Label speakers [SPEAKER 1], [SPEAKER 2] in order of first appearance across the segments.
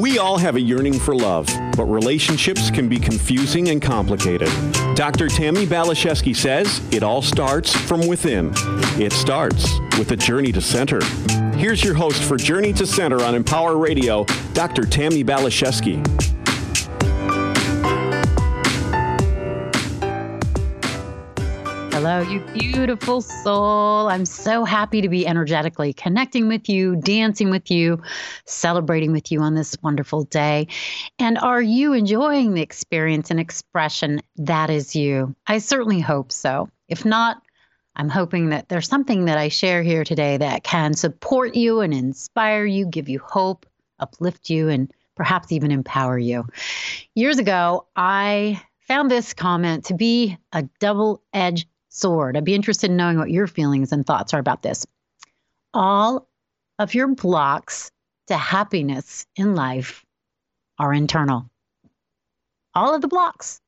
[SPEAKER 1] We all have a yearning for love, but relationships can be confusing and complicated. Dr. Tammi Baliszewski says it all starts from within. It starts with a journey to center. Here's your host for Journey to Center on Empower Radio, Dr. Tammi Baliszewski.
[SPEAKER 2] Hello, you beautiful soul. I'm so happy to be energetically connecting with you, dancing with you, celebrating with you on this wonderful day. And are you enjoying the experience and expression that is you? I certainly hope so. If not, I'm hoping that there's something that I share here today that can support you and inspire you, give you hope, uplift you, and perhaps even empower you. Years ago, I found this comment to be a double edged sword. I'd be interested in knowing what your feelings and thoughts are about this. All of your blocks to happiness in life are internal. All of the blocks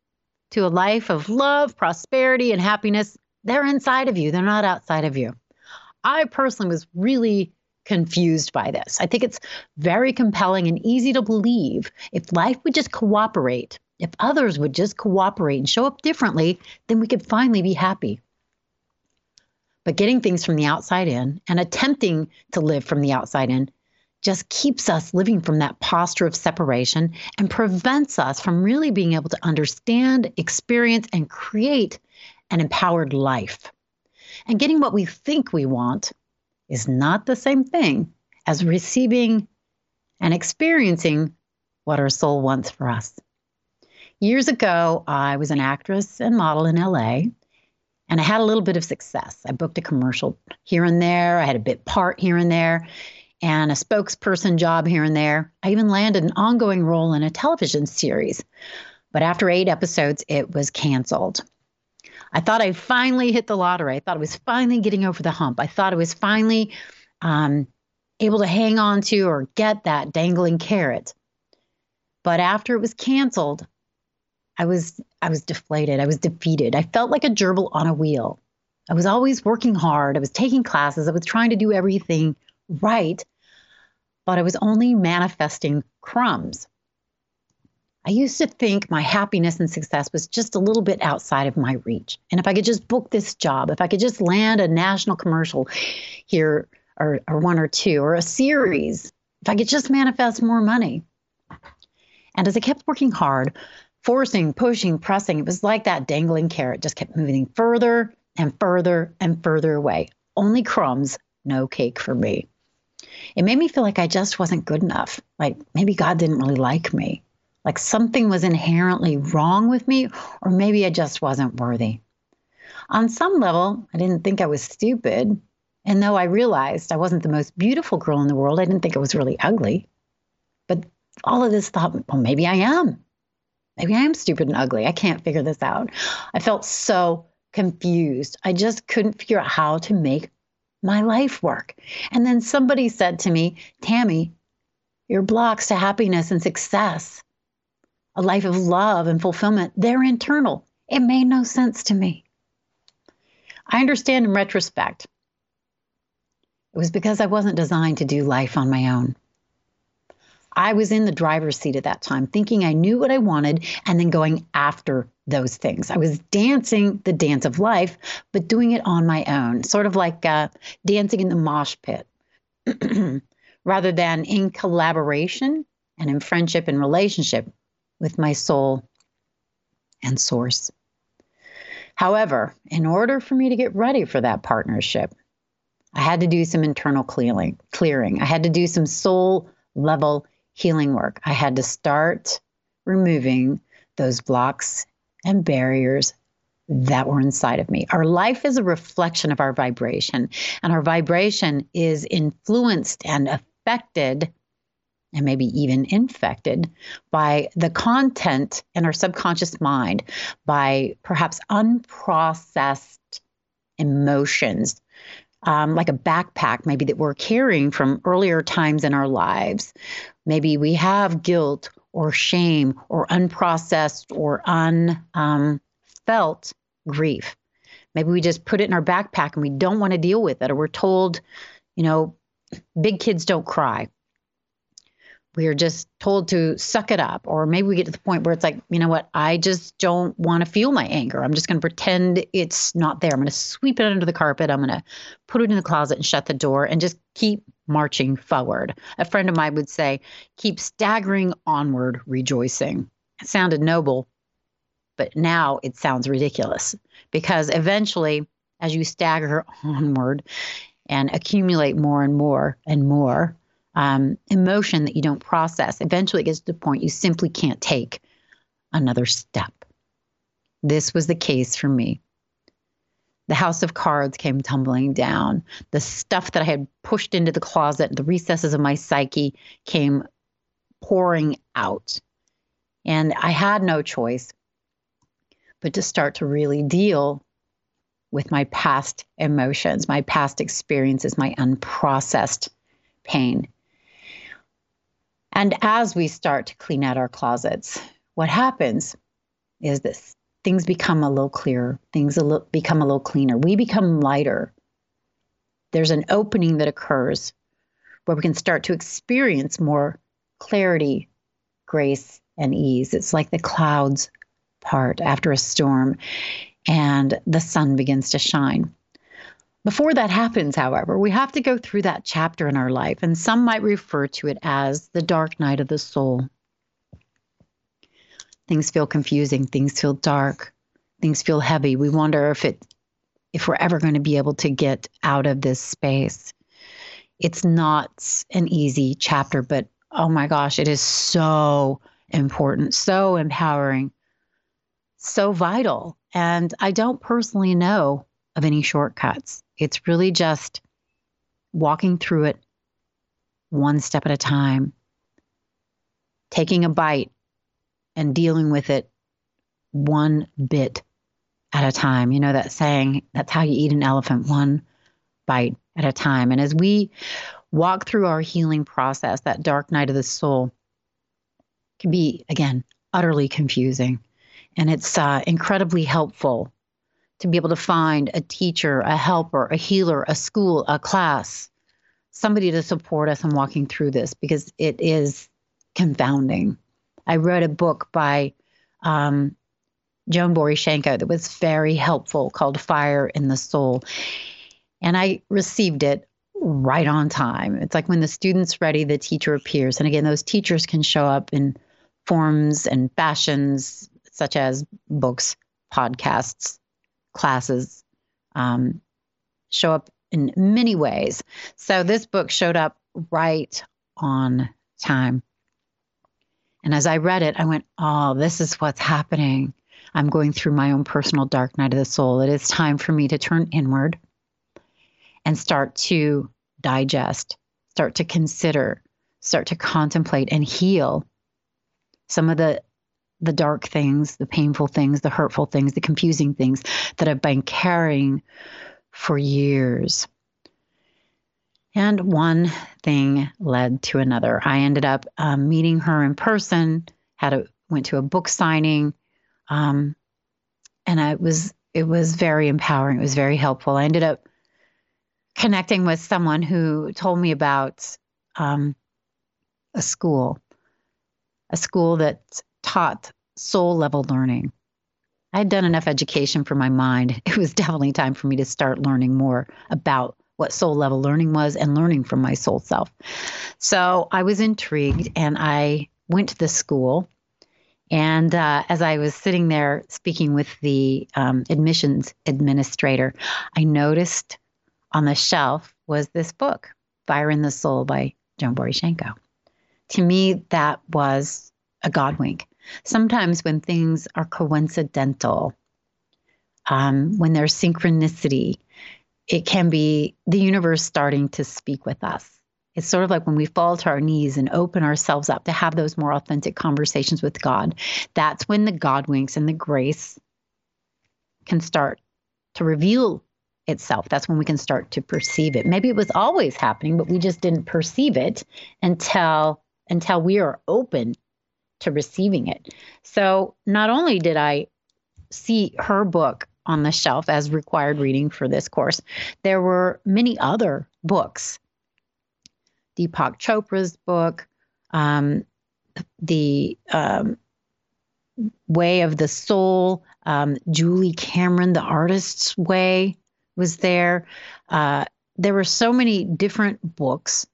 [SPEAKER 2] to a life of love, prosperity, and happiness, they're inside of you. They're not outside of you. I personally was really confused by this. I think it's very compelling and easy to believe if life would just cooperate if others would just cooperate and show up differently, then we could finally be happy. But getting things from the outside in and attempting to live from the outside in just keeps us living from that posture of separation and prevents us from really being able to understand, experience, and create an empowered life. And getting what we think we want is not the same thing as receiving and experiencing what our soul wants for us. Years ago, I was an actress and model in LA, and I had a little bit of success. I booked a commercial here and there, I had a bit part here and there, and a spokesperson job here and there. I even landed an ongoing role in a television series. But after eight episodes, it was canceled. I thought I finally hit the lottery. I thought I was finally getting over the hump. I thought I was finally um, able to hang on to or get that dangling carrot. But after it was canceled, I was I was deflated. I was defeated. I felt like a gerbil on a wheel. I was always working hard. I was taking classes. I was trying to do everything right, but I was only manifesting crumbs. I used to think my happiness and success was just a little bit outside of my reach. And if I could just book this job, if I could just land a national commercial here or, or one or two or a series, if I could just manifest more money. And as I kept working hard, forcing, pushing, pressing. It was like that dangling carrot just kept moving further and further and further away. Only crumbs, no cake for me. It made me feel like I just wasn't good enough. Like maybe God didn't really like me. Like something was inherently wrong with me, or maybe I just wasn't worthy. On some level, I didn't think I was stupid. And though I realized I wasn't the most beautiful girl in the world, I didn't think I was really ugly. But all of this thought, well, maybe I am. Maybe I am stupid and ugly. I can't figure this out. I felt so confused. I just couldn't figure out how to make my life work. And then somebody said to me, Tammi, your blocks to happiness and success, a life of love and fulfillment, they're internal. It made no sense to me. I understand in retrospect, it was because I wasn't designed to do life on my own. I was in the driver's seat at that time, thinking I knew what I wanted and then going after those things. I was dancing the dance of life, but doing it on my own, sort of like uh, dancing in the mosh pit, rather than in collaboration and in friendship and relationship with my soul and source. However, in order for me to get ready for that partnership, I had to do some internal clearing. Clearing. I had to do some soul level healing work. I had to start removing those blocks and barriers that were inside of me. Our life is a reflection of our vibration, and our vibration is influenced and affected, and maybe even infected by the content in our subconscious mind, by perhaps unprocessed emotions um, like a backpack, maybe that we're carrying from earlier times in our lives. Maybe we have guilt or shame or unprocessed or unfelt um, grief. Maybe we just put it in our backpack and we don't want to deal with it, or we're told, you know, big kids don't cry. We are just told to suck it up or maybe we get to the point where it's like you know what? I just don't want to feel my anger. I'm just going to pretend it's not there. I'm going to sweep it under the carpet. I'm going to put it in the closet and shut the door and just keep marching forward. A friend of mine would say keep staggering onward rejoicing. It sounded noble but now it sounds ridiculous because eventually as you stagger onward and accumulate more and more and more um, emotion that you don't process. Eventually, it gets to the point you simply can't take another step. This was the case for me. The house of cards came tumbling down. The stuff that I had pushed into the closet, the recesses of my psyche came pouring out. And I had no choice but to start to really deal with my past emotions, my past experiences, my unprocessed pain. And as we start to clean out our closets, what happens is this things become a little clearer, things a little, become a little cleaner. We become lighter. There's an opening that occurs where we can start to experience more clarity, grace, and ease. It's like the clouds part after a storm and the sun begins to shine. Before that happens, however, we have to go through that chapter in our life, and some might refer to it as the dark night of the soul. Things feel confusing, things feel dark, things feel heavy. We wonder if it if we're ever going to be able to get out of this space. It's not an easy chapter, but oh my gosh, it is so important, so empowering, so vital. And I don't personally know of any shortcuts. It's really just walking through it one step at a time, taking a bite and dealing with it one bit at a time. You know that saying, that's how you eat an elephant, one bite at a time. And as we walk through our healing process, that dark night of the soul can be, again, utterly confusing. And it's uh, incredibly helpful to be able to find a teacher, a helper, a healer, a school, a class, somebody to support us in walking through this because it is confounding. I read a book by um, Joan Borysenko that was very helpful called Fire in the Soul. And I received it right on time. It's like when the student's ready, the teacher appears. And again, those teachers can show up in forms and fashions such as books, podcasts, classes um, show up in many ways. So this book showed up right on time. And as I read it, I went, oh, this is what's happening. I'm going through my own personal dark night of the soul. It is time for me to turn inward and start to digest, start to consider, start to contemplate and heal some of the the dark things, the painful things, the hurtful things, the confusing things that I've been carrying for years. And one thing led to another. I ended up um, meeting her in person, had a went to a book signing, um, and I was it was very empowering. It was very helpful. I ended up connecting with someone who told me about um, a school, a school that taught soul level learning. I had done enough education for my mind. It was definitely time for me to start learning more about what soul level learning was and learning from my soul self. So I was intrigued and I went to the school. And uh, as I was sitting there speaking with the um, admissions administrator, I noticed on the shelf was this book, Fire in the Soul by Joan Borysenko. To me, that was a God wink. Sometimes when things are coincidental, um, when there's synchronicity, it can be the universe starting to speak with us. It's sort of like when we fall to our knees and open ourselves up to have those more authentic conversations with God. That's when the God winks and the grace can start to reveal itself. That's when we can start to perceive it. Maybe it was always happening, but we just didn't perceive it until until we are open to receiving it. So not only did I see her book on the shelf as required reading for this course, there were many other books. Deepak Chopra's book, um, the um, way of the soul. Um, Julie Cameron, the artist's way, was there. Uh, there were so many different books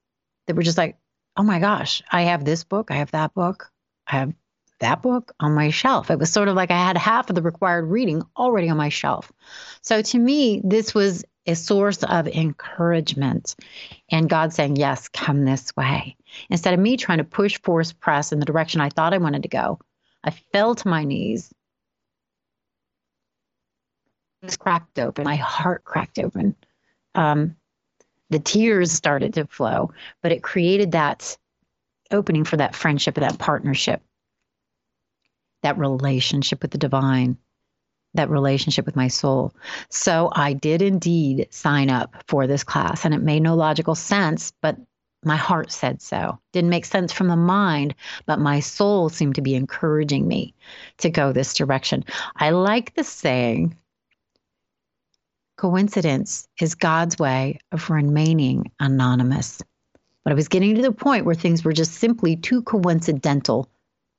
[SPEAKER 2] that were just like, oh my gosh, I have this book, I have that book, I have that book on my shelf. It was sort of like I had half of the required reading already on my shelf. So to me, this was a source of encouragement and God saying, Yes, come this way. Instead of me trying to push, force, press in the direction I thought I wanted to go, I fell to my knees. It cracked open. My heart cracked open. Um, the tears started to flow, but it created that opening for that friendship, that partnership, that relationship with the divine that relationship with my soul. So I did indeed sign up for this class, and it made no logical sense, but my heart said so. Didn't make sense from the mind, but my soul seemed to be encouraging me to go this direction. I like the saying coincidence is God's way of remaining anonymous. But I was getting to the point where things were just simply too coincidental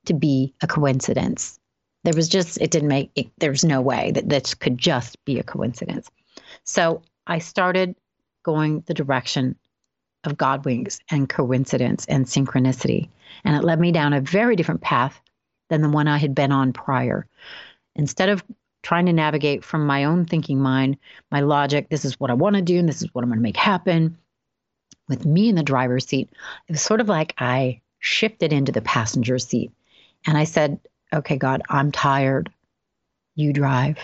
[SPEAKER 2] to be a coincidence. There was just, it didn't make, it, there's no way that this could just be a coincidence. So I started going the direction of God winks and coincidence and synchronicity. And it led me down a very different path than the one I had been on prior. Instead of trying to navigate from my own thinking mind, my logic, this is what I want to do, and this is what I'm going to make happen, with me in the driver's seat, it was sort of like I shifted into the passenger seat. And I said, okay, God, I'm tired. You drive.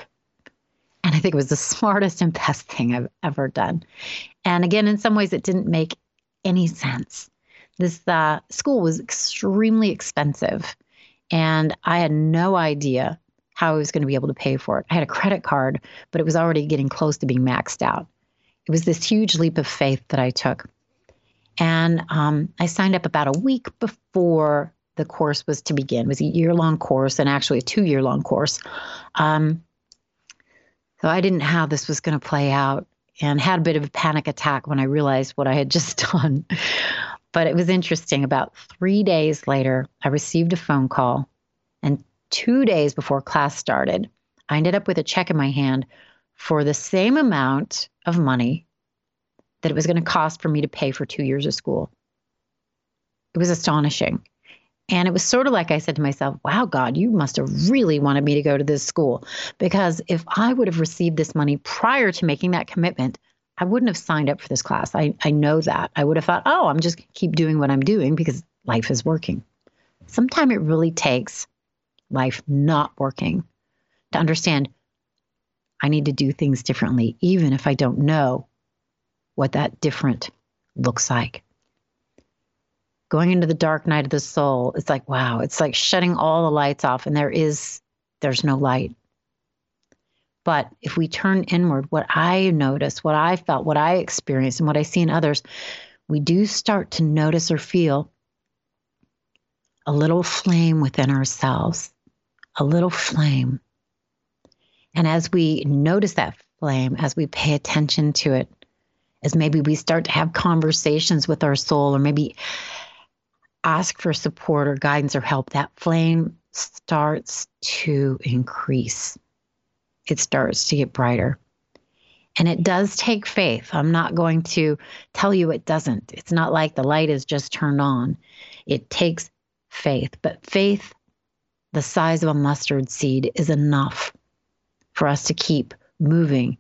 [SPEAKER 2] And I think it was the smartest and best thing I've ever done. And again, in some ways, it didn't make any sense. This uh, school was extremely expensive, and I had no idea how I was going to be able to pay for it. I had a credit card, but it was already getting close to being maxed out. It was this huge leap of faith that I took. And um, I signed up about a week before the course was to begin. It was a year long course and actually a two year long course. Um, so I didn't know how this was going to play out and had a bit of a panic attack when I realized what I had just done. but it was interesting. About three days later, I received a phone call. And two days before class started, I ended up with a check in my hand for the same amount of money that it was going to cost for me to pay for two years of school. It was astonishing. And it was sort of like I said to myself, wow, God, you must have really wanted me to go to this school. Because if I would have received this money prior to making that commitment, I wouldn't have signed up for this class. I, I know that. I would have thought, oh, I'm just keep doing what I'm doing because life is working. Sometimes it really takes life not working to understand I need to do things differently, even if I don't know what that different looks like. Going into the dark night of the soul it's like wow it's like shutting all the lights off and there is there's no light. But if we turn inward what i notice what i felt what i experienced and what i see in others we do start to notice or feel a little flame within ourselves a little flame. And as we notice that flame as we pay attention to it as maybe we start to have conversations with our soul or maybe ask for support or guidance or help, that flame starts to increase. It starts to get brighter. And it does take faith. I'm not going to tell you it doesn't. It's not like the light is just turned on. It takes faith, but faith the size of a mustard seed is enough for us to keep moving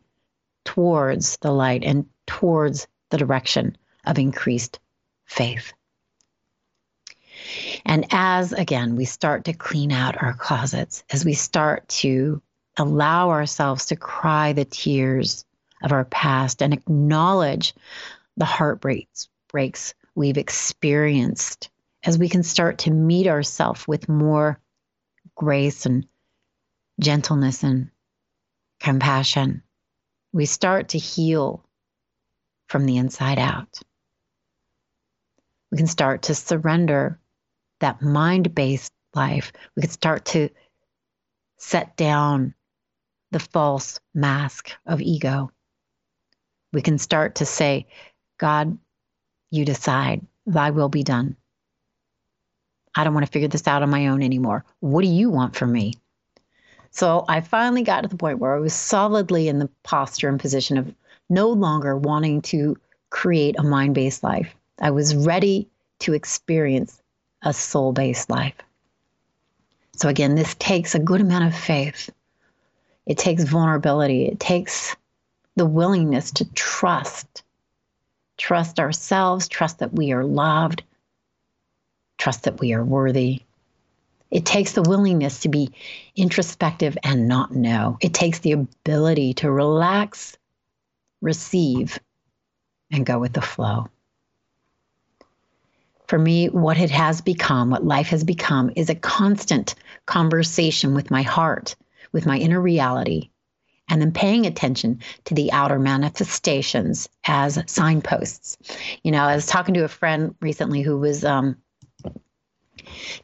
[SPEAKER 2] towards the light and towards the direction of increased faith. And as, again, we start to clean out our closets, as we start to allow ourselves to cry the tears of our past and acknowledge the heartbreaks breaks we've experienced, as we can start to meet ourselves with more grace and gentleness and compassion, we start to heal from the inside out. We can start to surrender that mind based life, we can start to set down the false mask of ego. We can start to say, God, you decide, thy will be done. I don't want to figure this out on my own anymore. What do you want from me? So I finally got to the point where I was solidly in the posture and position of no longer wanting to create a mind based life. I was ready to experience a soul based life. So, again, this takes a good amount of faith. It takes vulnerability. It takes the willingness to trust. Trust ourselves, trust that we are loved, trust that we are worthy. It takes the willingness to be introspective and not know. It takes the ability to relax, receive, and go with the flow. For me, what it has become, what life has become, is a constant conversation with my heart, with my inner reality, and then paying attention to the outer manifestations as signposts. You know, I was talking to a friend recently who was um,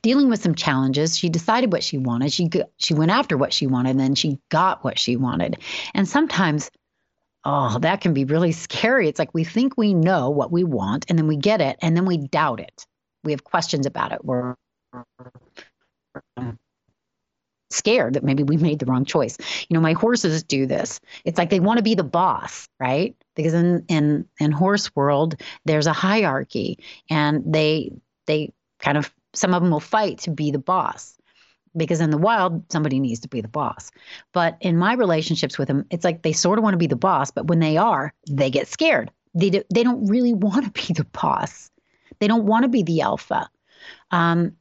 [SPEAKER 2] dealing with some challenges. She decided what she wanted. She she went after what she wanted, and then she got what she wanted. And sometimes, oh, that can be really scary. It's like we think we know what we want, and then we get it, and then we doubt it. We have questions about it. We're scared that maybe we made the wrong choice. You know, my horses do this. It's like they want to be the boss, right? Because in in in horse world, there's a hierarchy, and they they kind of some of them will fight to be the boss because in the wild somebody needs to be the boss but in my relationships with them it's like they sort of want to be the boss but when they are they get scared they, do, they don't really want to be the boss they don't want to be the alpha um,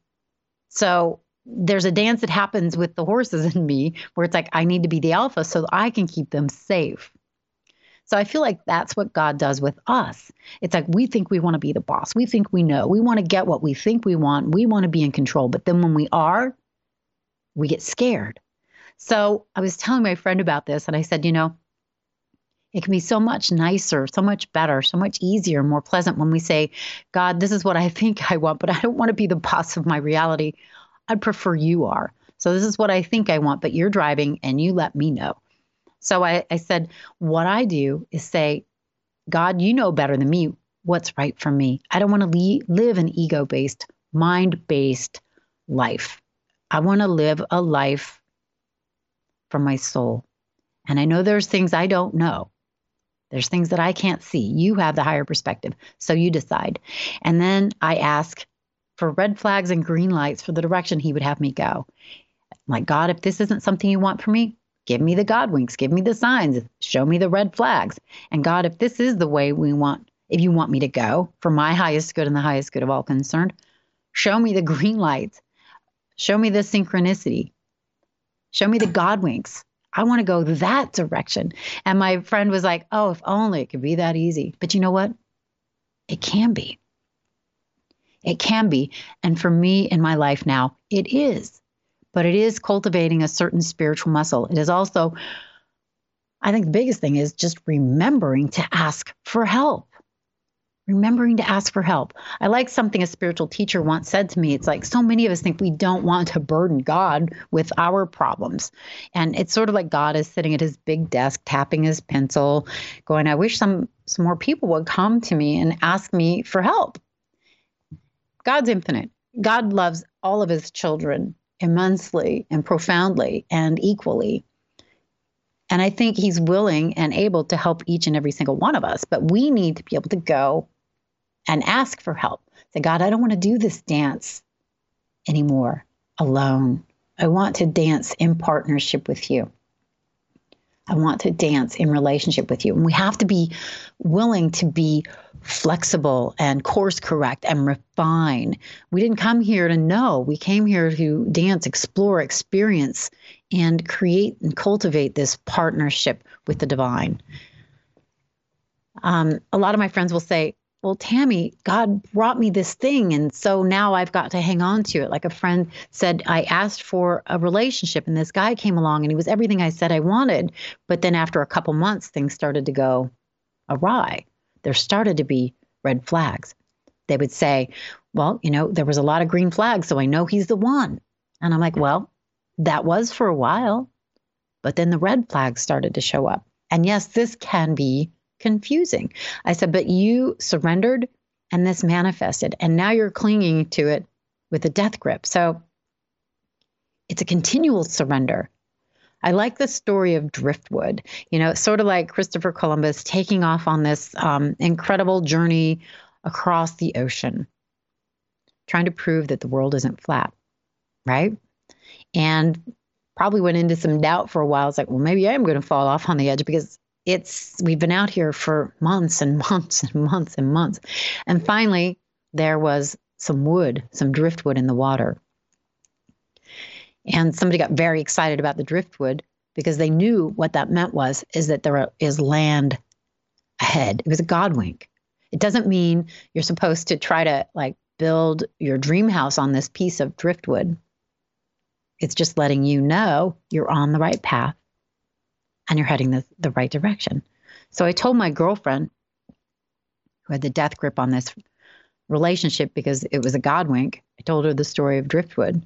[SPEAKER 2] so there's a dance that happens with the horses and me where it's like i need to be the alpha so i can keep them safe so I feel like that's what God does with us. It's like we think we want to be the boss. We think we know. We want to get what we think we want. We want to be in control. But then when we are, we get scared. So I was telling my friend about this and I said, you know, it can be so much nicer, so much better, so much easier, more pleasant when we say, God, this is what I think I want, but I don't want to be the boss of my reality. I'd prefer you are. So this is what I think I want, but you're driving and you let me know. So I, I said, what I do is say, God, you know better than me what's right for me. I don't want to le- live an ego based, mind based life. I want to live a life from my soul. And I know there's things I don't know. There's things that I can't see. You have the higher perspective. So you decide. And then I ask for red flags and green lights for the direction he would have me go. Like, God, if this isn't something you want for me, Give me the God winks, give me the signs, show me the red flags. And God, if this is the way we want, if you want me to go for my highest good and the highest good of all concerned, show me the green lights, show me the synchronicity, show me the God winks. I want to go that direction. And my friend was like, oh, if only it could be that easy. But you know what? It can be. It can be. And for me in my life now, it is but it is cultivating a certain spiritual muscle. It is also, I think the biggest thing is just remembering to ask for help. Remembering to ask for help. I like something a spiritual teacher once said to me. It's like so many of us think we don't want to burden God with our problems. And it's sort of like God is sitting at his big desk, tapping his pencil, going, I wish some, some more people would come to me and ask me for help. God's infinite. God loves all of his children immensely and profoundly and equally. And I think he's willing and able to help each and every single one of us. But we need to be able to go and ask for help. Say, God, I don't want to do this dance anymore alone. I want to dance in partnership with you. I want to dance in relationship with you. And we have to be willing to be flexible and course correct and refine. We didn't come here to know. We came here to dance, explore, experience, and create and cultivate this partnership with the divine. Um, a lot of my friends will say, well, Tammi, God brought me this thing. And so now I've got to hang on to it. Like a friend said, I asked for a relationship and this guy came along and he was everything I said I wanted. But then after a couple months, things started to go awry. There started to be red flags. They would say, well, you know, there was a lot of green flags, so I know he's the one. And I'm like, well, that was for a while. But then the red flags started to show up. And yes, this can be confusing. I said, but you surrendered and this manifested, and now you're clinging to it with a death grip. So it's a continual surrender. I like the story of driftwood. You know, it's sort of like Christopher Columbus taking off on this um, incredible journey across the ocean, trying to prove that the world isn't flat, right? And probably went into some doubt for a while. It's like, well, maybe I am going to fall off on the edge because it's we've been out here for months and months and months and months. And finally, there was some wood, some driftwood in the water. And somebody got very excited about the driftwood because they knew what that meant was is that there is land ahead. It was a God wink. It doesn't mean you're supposed to try to like build your dream house on this piece of driftwood. It's just letting you know you're on the right path and you're heading the, the right direction. So I told my girlfriend, who had the death grip on this relationship because it was a God wink, I told her the story of Driftwood.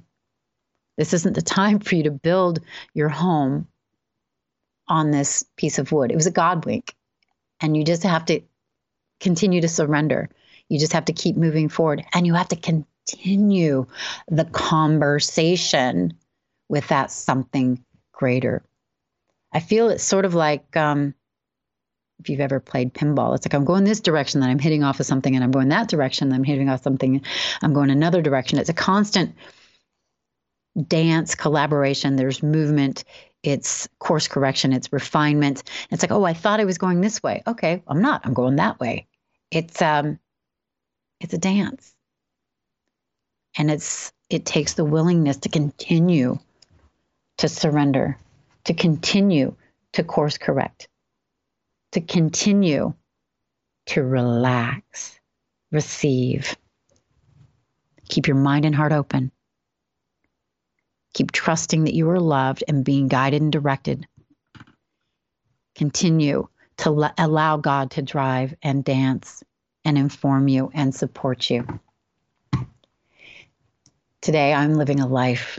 [SPEAKER 2] This isn't the time for you to build your home on this piece of wood. It was a God wink. And you just have to continue to surrender. You just have to keep moving forward and you have to continue the conversation with that something greater. I feel it's sort of like um, if you've ever played pinball, it's like I'm going this direction, then I'm hitting off of something, and I'm going that direction, then I'm hitting off something, I'm going another direction. It's a constant dance collaboration. There's movement, it's course correction, it's refinement. It's like, oh, I thought I was going this way. Okay, I'm not. I'm going that way. It's um, it's a dance, and it's it takes the willingness to continue to surrender to continue to course correct, to continue to relax, receive. Keep your mind and heart open. Keep trusting that you are loved and being guided and directed. Continue to allow God to drive and dance and inform you and support you. Today, I'm living a life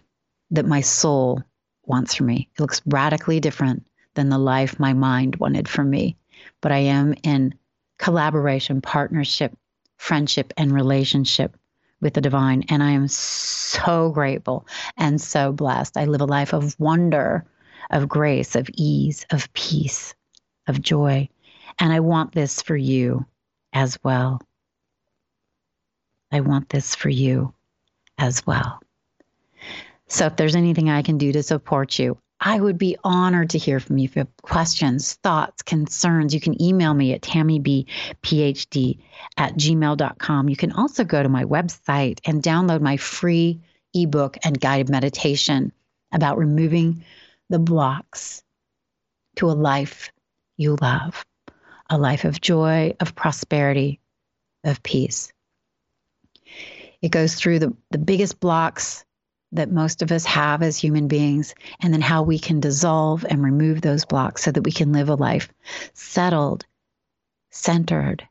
[SPEAKER 2] that my soul wants for me. It looks radically different than the life my mind wanted for me. But I am in collaboration, partnership, friendship, and relationship with the divine. And I am so grateful and so blessed. I live a life of wonder, of grace, of ease, of peace, of joy. And I want this for you as well. I want this for you as well. So if there's anything I can do to support you, I would be honored to hear from you. If you have questions, thoughts, concerns, you can email me at tammybphd at gmail.com. You can also go to my website and download my free ebook and guided meditation about removing the blocks to a life you love, a life of joy, of prosperity, of peace. It goes through the, the biggest blocks that most of us have as human beings, and then how we can dissolve and remove those blocks so that we can live a life settled, centered,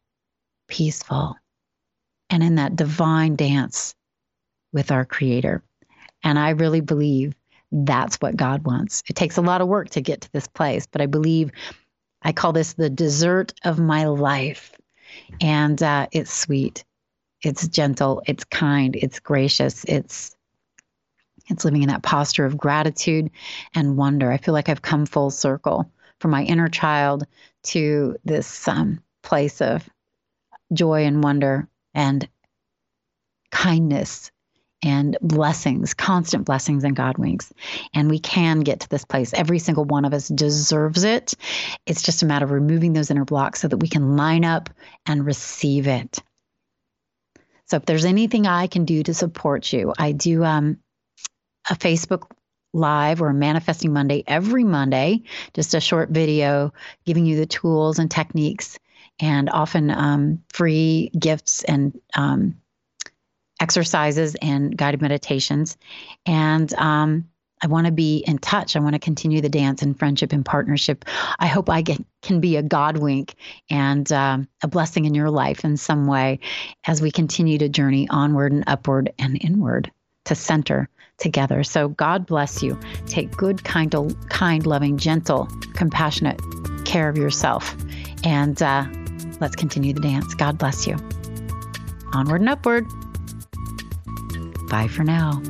[SPEAKER 2] peaceful, and in that divine dance with our Creator. And I really believe that's what God wants. It takes a lot of work to get to this place, but I believe I call this the dessert of my life. And uh, it's sweet, it's gentle, it's kind, it's gracious, it's it's living in that posture of gratitude and wonder. I feel like I've come full circle from my inner child to this um, place of joy and wonder and kindness and blessings, constant blessings and God winks. And we can get to this place. Every single one of us deserves it. It's just a matter of removing those inner blocks so that we can line up and receive it. So if there's anything I can do to support you, I do um, a Facebook live or manifesting Monday every Monday, just a short video giving you the tools and techniques and often um, free gifts and um, exercises and guided meditations. And um, I want to be in touch. I want to continue the dance and friendship and partnership. I hope I get, can be a God wink and um, a blessing in your life in some way as we continue to journey onward and upward and inward to center together. So God bless you. Take good, kind, kind, loving, gentle, compassionate care of yourself. And uh, let's continue the dance. God bless you. Onward and upward. Bye for now.